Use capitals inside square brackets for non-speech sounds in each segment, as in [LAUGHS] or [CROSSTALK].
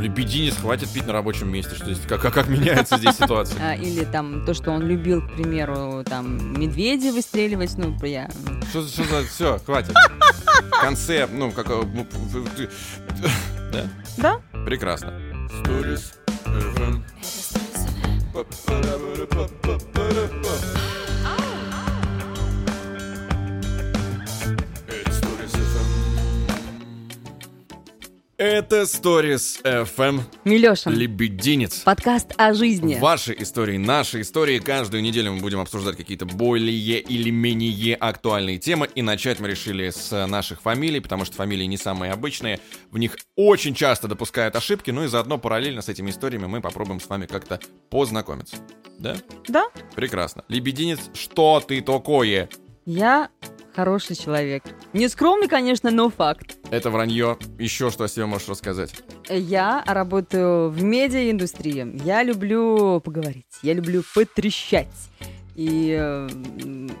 Ну, лебединец хватит пить на рабочем месте. Что здесь, как, как, как меняется здесь ситуация? [LAUGHS] А, Или там то, что он любил, к примеру, там медведя выстреливать, ну, я... Что, что за... Все, хватит. Концепт, ну, как... э, ну, [LAUGHS] Да? Да? Прекрасно. Stories FM. Это Stories FM. Милеша, Лебединец. подкаст о жизни. Ваши истории, наши истории. Каждую неделю мы будем обсуждать какие-то более или менее актуальные темы. И начать мы решили с наших фамилий, потому что фамилии не самые обычные. В них очень часто допускают ошибки. Ну и заодно параллельно с этими историями мы попробуем с вами как-то познакомиться. Да? Да, Прекрасно. Лебединец, что ты такое? я хороший человек. Не скромный, конечно, но факт. Это вранье. Еще что о себе можешь рассказать? Я работаю в медиаиндустрии. Я люблю поговорить, я люблю потрещать. И,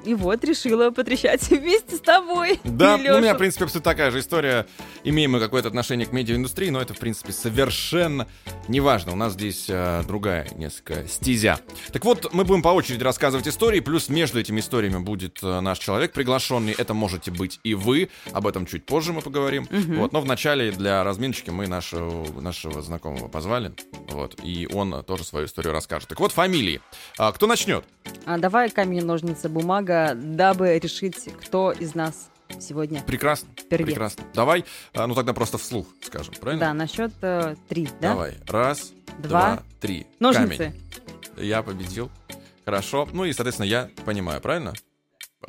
и вот решила потрещать [LAUGHS] вместе с тобой. Да, ну, у меня, в принципе, абсолютно такая же история. Имеем мы какое-то отношение к медиаиндустрии, но это, в принципе, совершенно неважно. У нас здесь э, другая несколько стезя. Так вот, мы будем по очереди рассказывать истории, плюс между этими историями будет э, наш человек приглашенный. Это можете быть и вы. Об этом чуть позже мы поговорим. Вот, но вначале для разминочки мы нашего, нашего знакомого позвали. Вот, и он тоже свою историю расскажет. Так вот, фамилии. А, кто начнет? А давай камень, ножницы, бумага, дабы решить, кто из нас сегодня. Прекрасно. Первец. Прекрасно. Давай, а, ну тогда просто вслух скажем, правильно? Да, на счет э, три, да? Давай. Раз, Два. два, три. Ножницы. Камень. Я победил. Хорошо. Ну и, соответственно, я понимаю, правильно?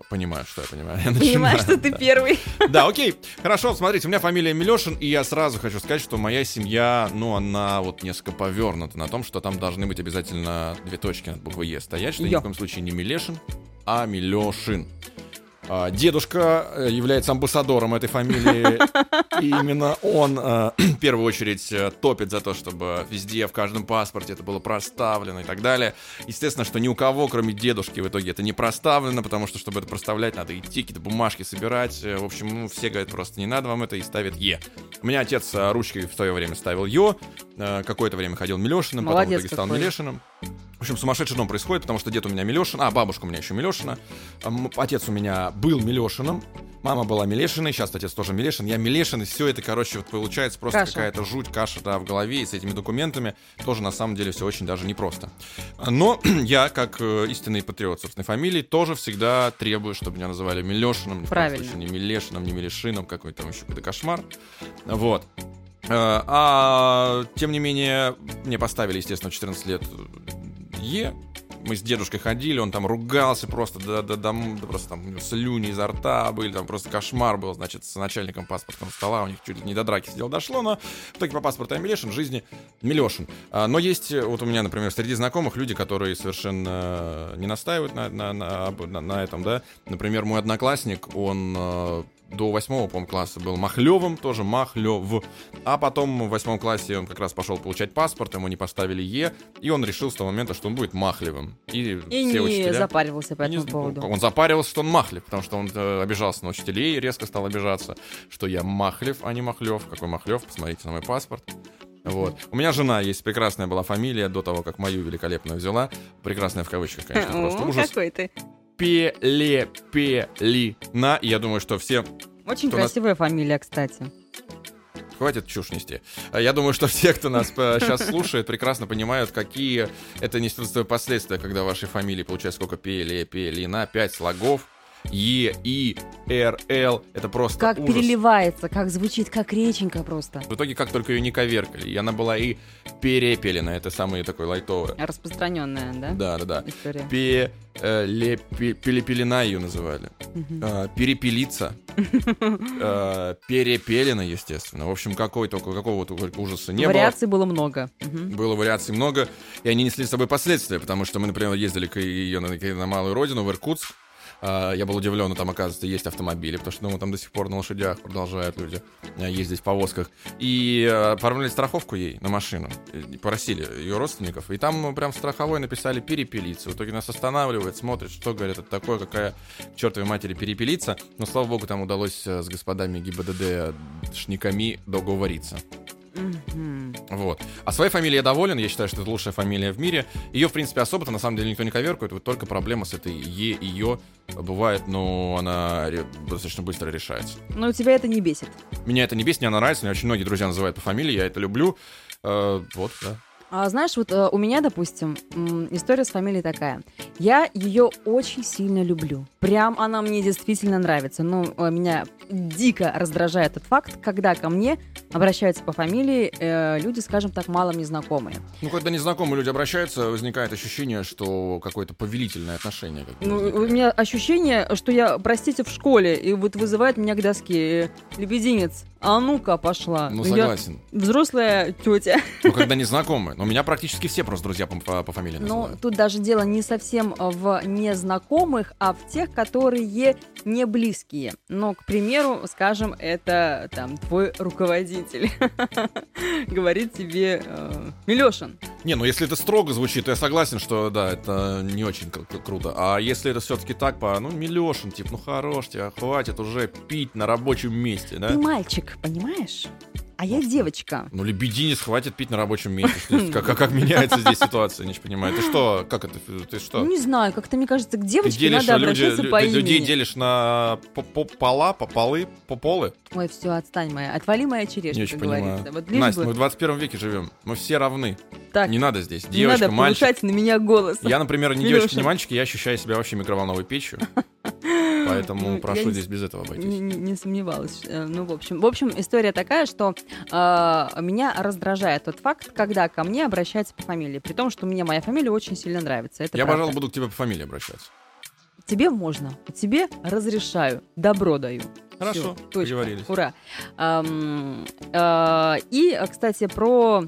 Понимаю, что я понимаю. Я начинаю, что ты да. первый. [LAUGHS] Да, окей. Хорошо, смотрите, у меня фамилия Милешин, и я сразу хочу сказать, что моя семья, ну, она вот несколько повернута на том, что там должны быть обязательно две точки над буквой Е стоять, что ни Ё. в коем случае не Милешин, а Милешин. А, Дедушка э, является амбассадором этой фамилии. [LAUGHS] И именно он э, [CLEARS THROAT] в первую очередь э, топит за то, чтобы везде, в каждом паспорте это было проставлено и так далее. Естественно, что ни у кого, кроме дедушки, в итоге это не проставлено, потому что, чтобы это проставлять, надо идти, какие-то бумажки собирать. В общем, ну, все говорят, просто не надо вам это, и ставят Е. У меня отец ручкой в свое время ставил Ё, какое-то время ходил Милешиным, потом в итоге стал. Милешиным. В общем, сумасшедший дом происходит, потому что дед у меня Милешин, а бабушка у меня еще Милешина. Отец у меня был Милешиным, мама была Милешиной, сейчас отец тоже Милешин, я Милешин, и все это, короче, вот получается просто Каша. какая-то жуть, каша, да, в голове, и с этими документами тоже на самом деле все очень даже непросто. Но [CLEARS THROAT] я, как э, истинный патриот собственной фамилии, тоже всегда требую, чтобы меня называли Милешиным, ни в коем Правильно. случае не Милешиным, не Милешином, какой там еще какой-то кошмар. Вот. Э, А, тем не менее, мне поставили, естественно, в 14 лет Е. Мы с дедушкой ходили, он там ругался просто, да, да, да, просто там слюни изо рта были, там просто кошмар был, значит, с начальником паспортного стола, у них чуть ли не до драки дело дошло, но в итоге по паспорту я Милешин, жизни Милешин. А, но есть, э, вот у меня, например, среди знакомых люди, которые совершенно не настаивают на, на, на, на- на этом, да. Например, мой одноклассник, он э, до восьмого, по класса был Махлевым, тоже Махлев. А потом в восьмом классе он как раз пошел получать паспорт, ему не поставили Е, и он решил с того момента, что он будет Махлевым. И, И все не учителя... запаривался по не этому з- поводу. Он запаривался, что он Махлев, потому что он э, обижался на учителей, резко стал обижаться, что я Махлев, а не Махлев. Какой Махлев? Посмотрите на мой паспорт. Вот. У меня жена есть прекрасная была фамилия до того, как мою великолепную взяла. Прекрасная в кавычках, конечно, просто ужас. какой ты. Пелепелина. Я думаю, что все Очень Кто нас- красивая фамилия, кстати. Хватит чушь нести. А Я думаю, что все, кто нас сейчас слушает, прекрасно понимают, какие это несут последствия, когда вашей фамилии получается сколько пели, пели, на 5 слогов. Е, И, Р, Л. Это просто Как ужас. переливается, как звучит, как реченька просто. В итоге, как только ее не коверкали. И она была и перепелена. Это самое такое лайтовое. Распространенная, да? Да, да, да. История. Пе, э, ле, пе- пелепелена ее называли. Мгм. А, перепелиться. [LAUGHS] А, перепелено, естественно. В общем, какой только, какого только ужаса не было. Вариаций было много. Было вариаций много, и они несли с собой последствия, потому что мы, например, ездили к ее на, на малую родину, в Иркутск. А, Я был удивлен, там, оказывается, есть автомобили, потому что, думаю, там до сих пор на лошадях продолжают люди а, ездить в повозках. И э, оформляли страховку ей на машину, просили ее родственников, и там ну, прям страховой написали перепелиться. В итоге нас останавливает, смотрит, что, говорят, это такое, какая чертовой матери перепелиться. Но, слава богу, там удалось э, с господами ГИБДД шниками договориться. Мгм. Вот. А своей фамилией я доволен, я считаю, что это лучшая фамилия в мире. Ее, в принципе, особо-то на самом деле никто не коверкует, вот только проблема с этой Е, ее бывает, но она достаточно быстро решается. Но тебя это не бесит. Меня это не бесит, мне она нравится, меня очень многие друзья называют по фамилии, я это люблю. Э, вот, да. А знаешь, вот э, у меня, допустим, история с фамилией такая. Я ее очень сильно люблю. Прям она мне действительно нравится. Но э, меня дико раздражает тот факт, когда ко мне обращаются по фамилии э, люди, скажем так, мало мне знакомые. Ну, когда незнакомые люди обращаются, возникает ощущение, что какое-то повелительное отношение. как Ну, возникает. у меня ощущение, что я, простите, в школе, и вот вызывает меня к доске. э, Лебединец, а ну-ка пошла. Ну, Я согласен. взрослая тетя. Ну, когда незнакомые. Но меня практически все просто друзья по, по- по фамилии Но называют. тут даже дело не совсем в незнакомых, а в тех, которые не близкие. Ну, к примеру, скажем, это там твой руководитель [LAUGHS] говорит тебе э, Милешин. Не, ну если это строго звучит, то я согласен, что да, это не очень кру- кру- круто. А если это все-таки так, по, ну, Милешин, типа, ну хорош тебя, хватит уже пить на рабочем месте, да? Ты мальчик, понимаешь? А я девочка. Ну, лебединец, хватит пить на рабочем месте. Как, как, как меняется здесь ситуация, не понимаю. Ты что, как это, ты что? Ну, не знаю, как-то мне кажется, к Ты девочке делишь надо люди- обращаться лю- по людей имени. делишь на по, по- пола, по полы, по полы? Ой, все, отстань моя. Отвали моя черешка, Не очень понимаю. Вот Настя, бы мы в 21 веке живем. Мы все равны. так, Не надо здесь. не Девочка, надо мальчик. на меня голос. Я, например, не Милёша. девочка, не мальчик, я ощущаю себя вообще микроволновой печью. Поэтому Ну, я прошу не здесь без этого Не, обойтись. не- не сомневалась. Э, Ну, в общем, в общем, история такая, что э, меня раздражает тот факт, когда ко мне обращаются по фамилии, при том, что мне моя фамилия очень сильно нравится. Это Я, правда. пожалуй, буду к тебе по фамилии обращаться. Тебе можно, тебе разрешаю, добро даю. Хорошо, Всё, точка. договорились. Ура. Ам, э, и, кстати, про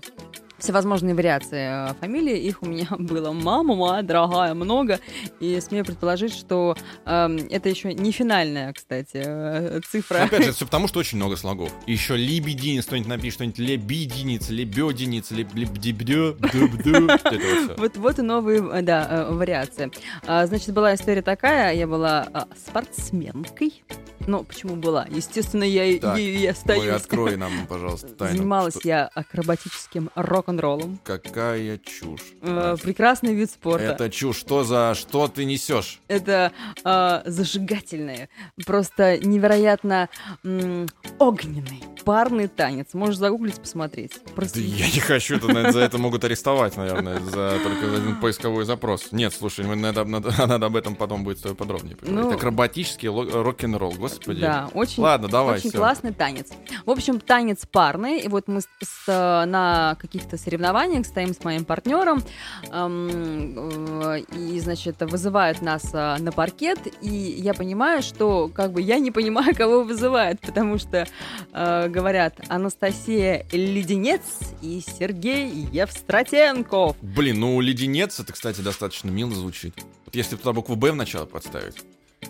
всевозможные вариации э, фамилии. Их у меня [LAUGHS] было мама моя дорогая много. И смею предположить, что эм, это еще не финальная, кстати, э, цифра. Но, Опять же, [LAUGHS] все потому, что очень много слогов. Еще лебединец, кто-нибудь напишет, что-нибудь лебединец, лебединец, лебдебдё. [LAUGHS] Вот вот и новые, э, да, э, вариации. А, значит, была история такая, я была спортсменкой. Ну, почему была? Естественно, я и- Так, ею и Ой, остаюсь. открой нам, пожалуйста, [LAUGHS] тайну. Занималась Что- я акробатическим рок-н-роллом. Какая чушь. Э, прекрасный вид спорта. Это чушь. Что за... Что ты несешь? Это а, зажигательный, просто невероятно м, огненный парный танец. Можешь загуглить, посмотреть. Просто Да я не хочу, это, наверное, за это [LAUGHS] могут арестовать, наверное, за только за один поисковой запрос. Нет, слушай, надо, надо, [LAUGHS] надо об этом потом будет подробнее поговорить. Ну, Акробатический рок-н-ролл, господи. Да, очень, Ладно, давай, очень классный танец. В общем, танец парный. И вот мы с- с, на каких-то соревнованиях стоим с моим партнером. эм, э, и, значит, вызывают нас э, на паркет. И я понимаю, что как бы я не понимаю, [LAUGHS] кого вызывают, потому что э, говорят Анастасия Леденец и Сергей Евстратенков. Блин, ну леденец, это, кстати, достаточно мило звучит. Если туда букву Б в начало подставить,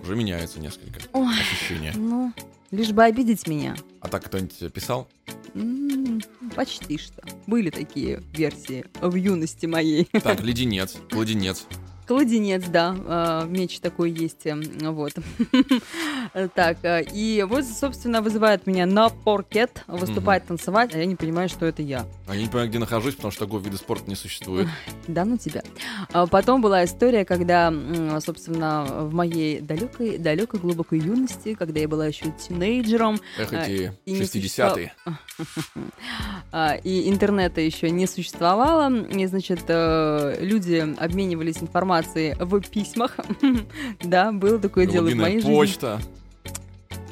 уже меняется несколько Ой. ощущения. Ну, лишь бы обидеть меня. А так кто-нибудь писал? М, Почти что. Были такие версии в юности моей. Так, леденец, кладенец. Кладенец, да, э, меч такой есть, э, вот. [LAUGHS] Так, э, и вот, собственно, вызывает меня на паркет выступать, танцевать, а я не понимаю, что это я. А я не понимаю, где нахожусь, потому что такого вида спорта не существует. Да ну тебя. А Потом была история, когда, собственно, в моей далекой, далекой глубокой юности, когда я была еще тинейджером, Эх, А, эти и не 60-е. [LAUGHS] а, и интернета еще не существовало, и, значит, э, люди обменивались информацией в письмах. [LAUGHS] Да, было такое дело в моей Глубинная жизни. почта.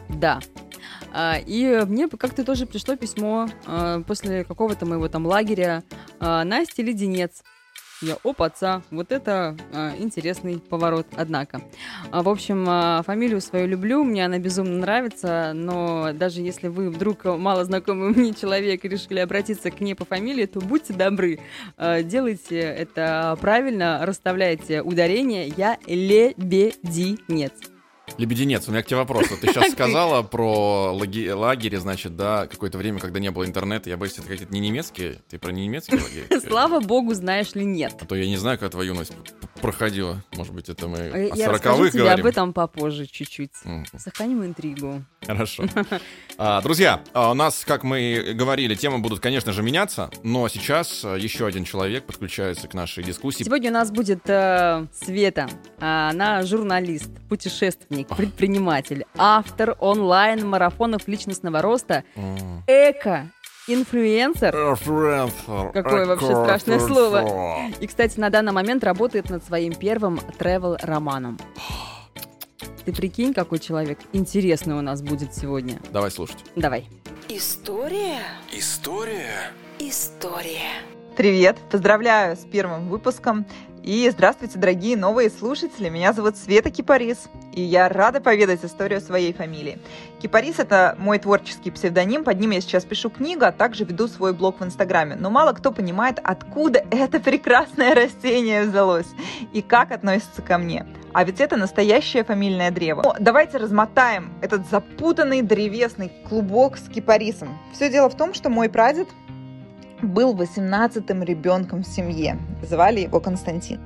Да. А, И мне как-то тоже пришло письмо а, после какого-то моего там лагеря а, Насте Леденец. Я, опаца, вот это а, интересный поворот, однако. А, в общем, а, фамилию свою люблю, мне она безумно нравится, но даже если вы вдруг мало знакомый мне человек и решили обратиться к ней по фамилии, то будьте добры, а, делайте это правильно, расставляйте ударение, я лебединец. Лебединец, у меня к тебе вопрос. Ты сейчас [LAUGHS] сказала про лагеря, значит, да, какое-то время, когда не было интернета. Я боюсь, это какие-то не немецкие. Ты про не немецкие лагеря? [LAUGHS] Слава богу, знаешь ли, нет. А то я не знаю, как твою юность п- проходило. Может быть, это мы Э, о Я сороковых тебе говорим. об этом попозже чуть-чуть. Мгм. Сохраним интригу. Хорошо. [LAUGHS] А, Друзья, а, у нас, как мы говорили, темы будут, конечно же, меняться, но сейчас а, еще один человек подключается к нашей дискуссии. Сегодня у нас будет э, Света. А, Она журналист, путешественник, предприниматель, автор онлайн-марафонов личностного роста, М. эко, инфлюенсер. Какое вообще страшное слово. И, кстати, на данный момент работает над своим первым travel-романом. Ты прикинь, какой человек интересный у нас будет сегодня. Давай слушать. Давай. История? История? История. Привет! Поздравляю с первым выпуском. И здравствуйте, дорогие новые слушатели. Меня зовут Света Кипарис, и я рада поведать историю своей фамилии. Кипарис – это мой творческий псевдоним, под ним я сейчас пишу книгу, а также веду свой блог в Инстаграме. Но мало кто понимает, откуда это прекрасное растение взялось и как относится ко мне. А ведь это настоящее фамильное древо. Но давайте размотаем этот запутанный древесный клубок с кипарисом. Все дело в том, что мой прадед был 18-м ребенком в семье. Звали его Константин.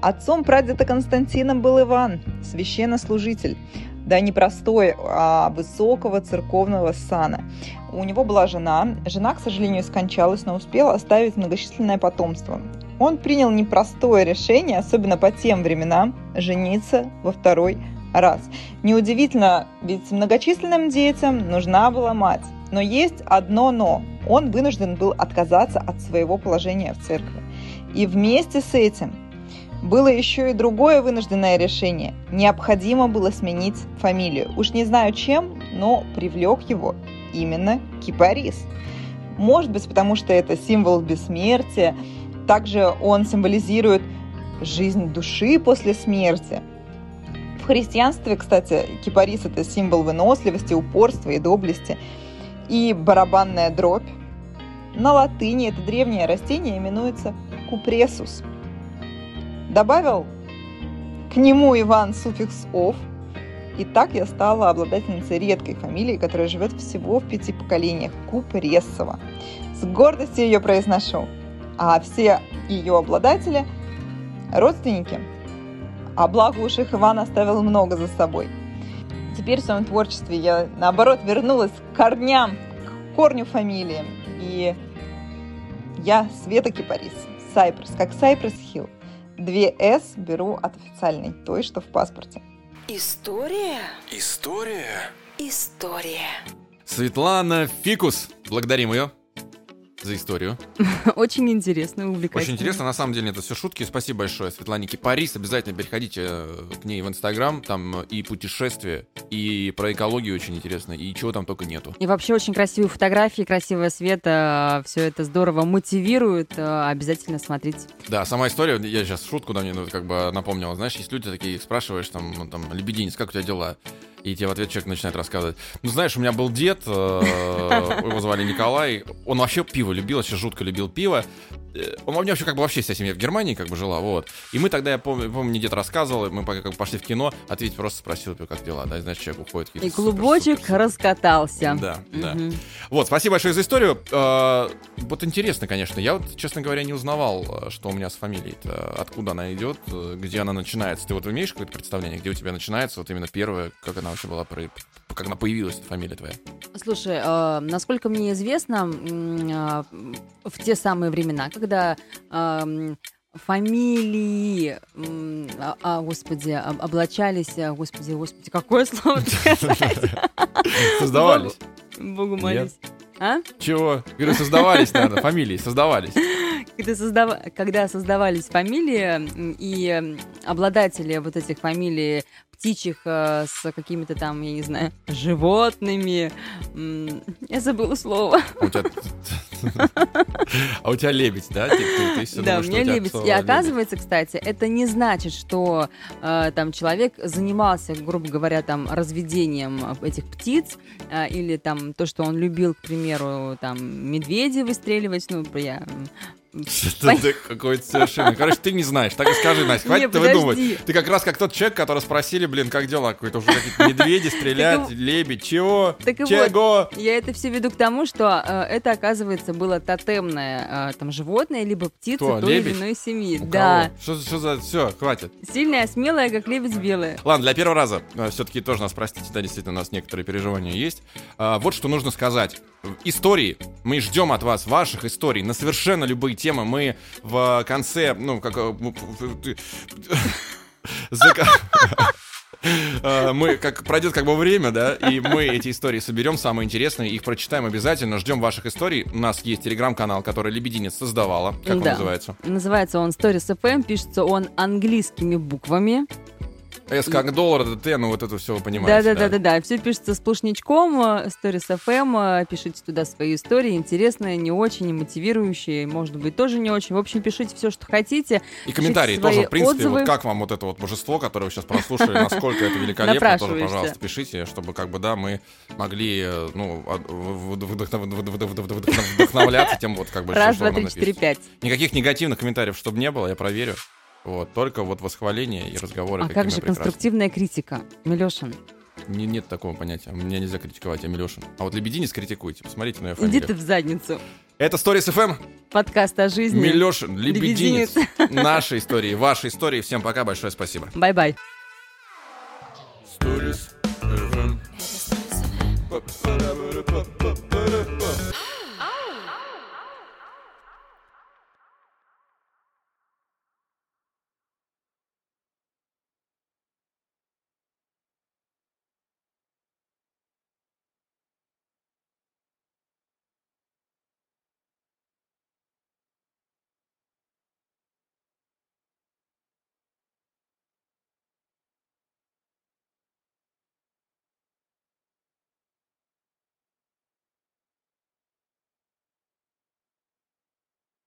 Отцом прадеда Константина был Иван, священнослужитель. Да не простой, а высокого церковного сана. У него была жена. Жена, к сожалению, скончалась, но успела оставить многочисленное потомство. Он принял непростое решение, особенно по тем временам, жениться во второй раз. Неудивительно, ведь многочисленным детям нужна была мать. Но есть одно но. Он вынужден был отказаться от своего положения в церкви. И вместе с этим было еще и другое вынужденное решение. Необходимо было сменить фамилию. Уж не знаю чем, но привлек его именно Кипарис. Может быть, потому что это символ бессмертия. Также он символизирует жизнь души после смерти. В христианстве, кстати, кипарис – это символ выносливости, упорства и доблести – и барабанная дробь. На латыни это древнее растение именуется купресус. Добавил к нему Иван суффикс «ов», и так я стала обладательницей редкой фамилии, которая живет всего в пяти поколениях – Купресова. С гордостью ее произношу. А все ее обладатели – родственники. А благо уж их Иван оставил много за собой – теперь в своем творчестве я, наоборот, вернулась к корням, к корню фамилии. И я Света Кипарис, Сайпрес, как Сайпрес Хилл. Две «С» беру от официальной, той, что в паспорте. История? История? История. Светлана Фикус. Благодарим ее за историю. [LAUGHS] Очень интересно, увлекательно. Очень интересно, на самом деле это все шутки. Спасибо большое Светлане Кипарис. Обязательно переходите э, к ней в Инстаграм. Там и путешествия, и про экологию очень интересно, и чего там только нету. И вообще очень красивые фотографии, красивая света, все это здорово мотивирует. э, Обязательно смотрите. Да, сама история, я сейчас шутку да, мне ну, как бы напомнила. Знаешь, есть люди такие, спрашиваешь, там, ну, там, лебединец, как у тебя дела? И тебе в ответ человек начинает рассказывать. Ну, знаешь, у меня был дед, э, [LAUGHS] его звали Николай. Он вообще пиво любил, вообще жутко любил пиво. Э, Он у меня вообще как бы вообще вся семья в Германии как бы жила, вот. И мы тогда, я помню, помню мне дед рассказывал, мы пока как бы пошли в кино, ответить просто спросил, как дела, да, и, знаешь, человек уходит. И клубочек супер-супер- раскатался. Да, да. Мгм. Вот, спасибо большое за историю. Э, Вот интересно, конечно. Я вот, честно говоря, не узнавал, что у меня с фамилией. Откуда она идет, где она начинается. Ты вот имеешь какое-то представление, где у тебя начинается вот именно первая, как она вообще была, как она появилась, эта фамилия твоя? Слушай, э, насколько мне известно, а, в те самые времена, когда ам, фамилии, а, а, господи, об- облачались, а, господи, господи, какое слово? [LAUGHS] Создавались. Богу молюсь. А? Чего? Говорю, создавались, надо, фамилии создавались. Когда, создава- когда создавались фамилии, и обладатели вот этих фамилий птичьих э, с какими-то там, я не знаю, [LAUGHS] животными, я забыла слово. А у тебя... [LAUGHS] А лебедь, да? Да, у меня лебедь. И оказывается, кстати, это не значит, что э, там человек занимался, грубо говоря, там разведением э, этих птиц или там то, что он любил, к примеру, там медведей выстреливать. Ну, я ты какой-то совершенно... Короче, ты не знаешь, так и скажи, Настя, хватит Не, выдумывать. Ты как раз как тот человек, который спросили, блин, как дела? Какой-то уже какие-то медведи стрелять, лебедь, чего? Так и вот, Чего? Я это все веду к тому, что э, это, оказывается, было тотемное э, там животное, либо птица Кто, той лебедь? или иной семьи. У Да. кого? Что, что за... Все, хватит. Сильная, смелая, как лебедь белая. Ладно, для первого раза все-таки тоже нас простите, да, действительно, у нас некоторые переживания есть. А, вот что нужно сказать. Истории. Мы ждем от вас ваших историй на совершенно любые темы. Мы в конце, ну, как... э, [LAUGHS] Э, Мы, как пройдет как бы время, да, и мы эти истории соберем, самые интересные, их прочитаем обязательно, ждем ваших историй. У нас есть телеграм-канал, который Лебединец создавала. Как он называется? Называется он Stories FM, пишется он английскими буквами. С как доллар, это Т, ну вот это все вы понимаете. Да-да-да-да-да. Все пишется сплошнячком. э, Stories FM. э, Пишите туда свои истории. Интересные, не очень, мотивирующие. Может быть, тоже не очень. В общем, пишите все, что хотите. И комментарии тоже, в принципе, отзывы. вот как вам вот это вот божество, которое вы сейчас прослушали, [LAUGHS] насколько это великолепно, тоже, пожалуйста, пишите, чтобы как бы, да, мы могли, э, ну, вдохновляться тем вот как бы, Раз, два, три, четыре, пять. Никаких негативных комментариев, чтобы не было, я проверю. Вот, только вот восхваление и разговоры. А как же прекрасные. конструктивная критика? Милешин, Не- нет такого понятия. Меня нельзя критиковать, я Милешин. А вот Лебединец критикуйте, посмотрите на ее иди фамилию. ты в задницу. Это Stories FM, Подкаст о жизни. Милешин, Лебединец. Лебединец. [LAUGHS] Наши истории, ваши истории. Всем пока, большое спасибо. Bye-bye. Stories FM.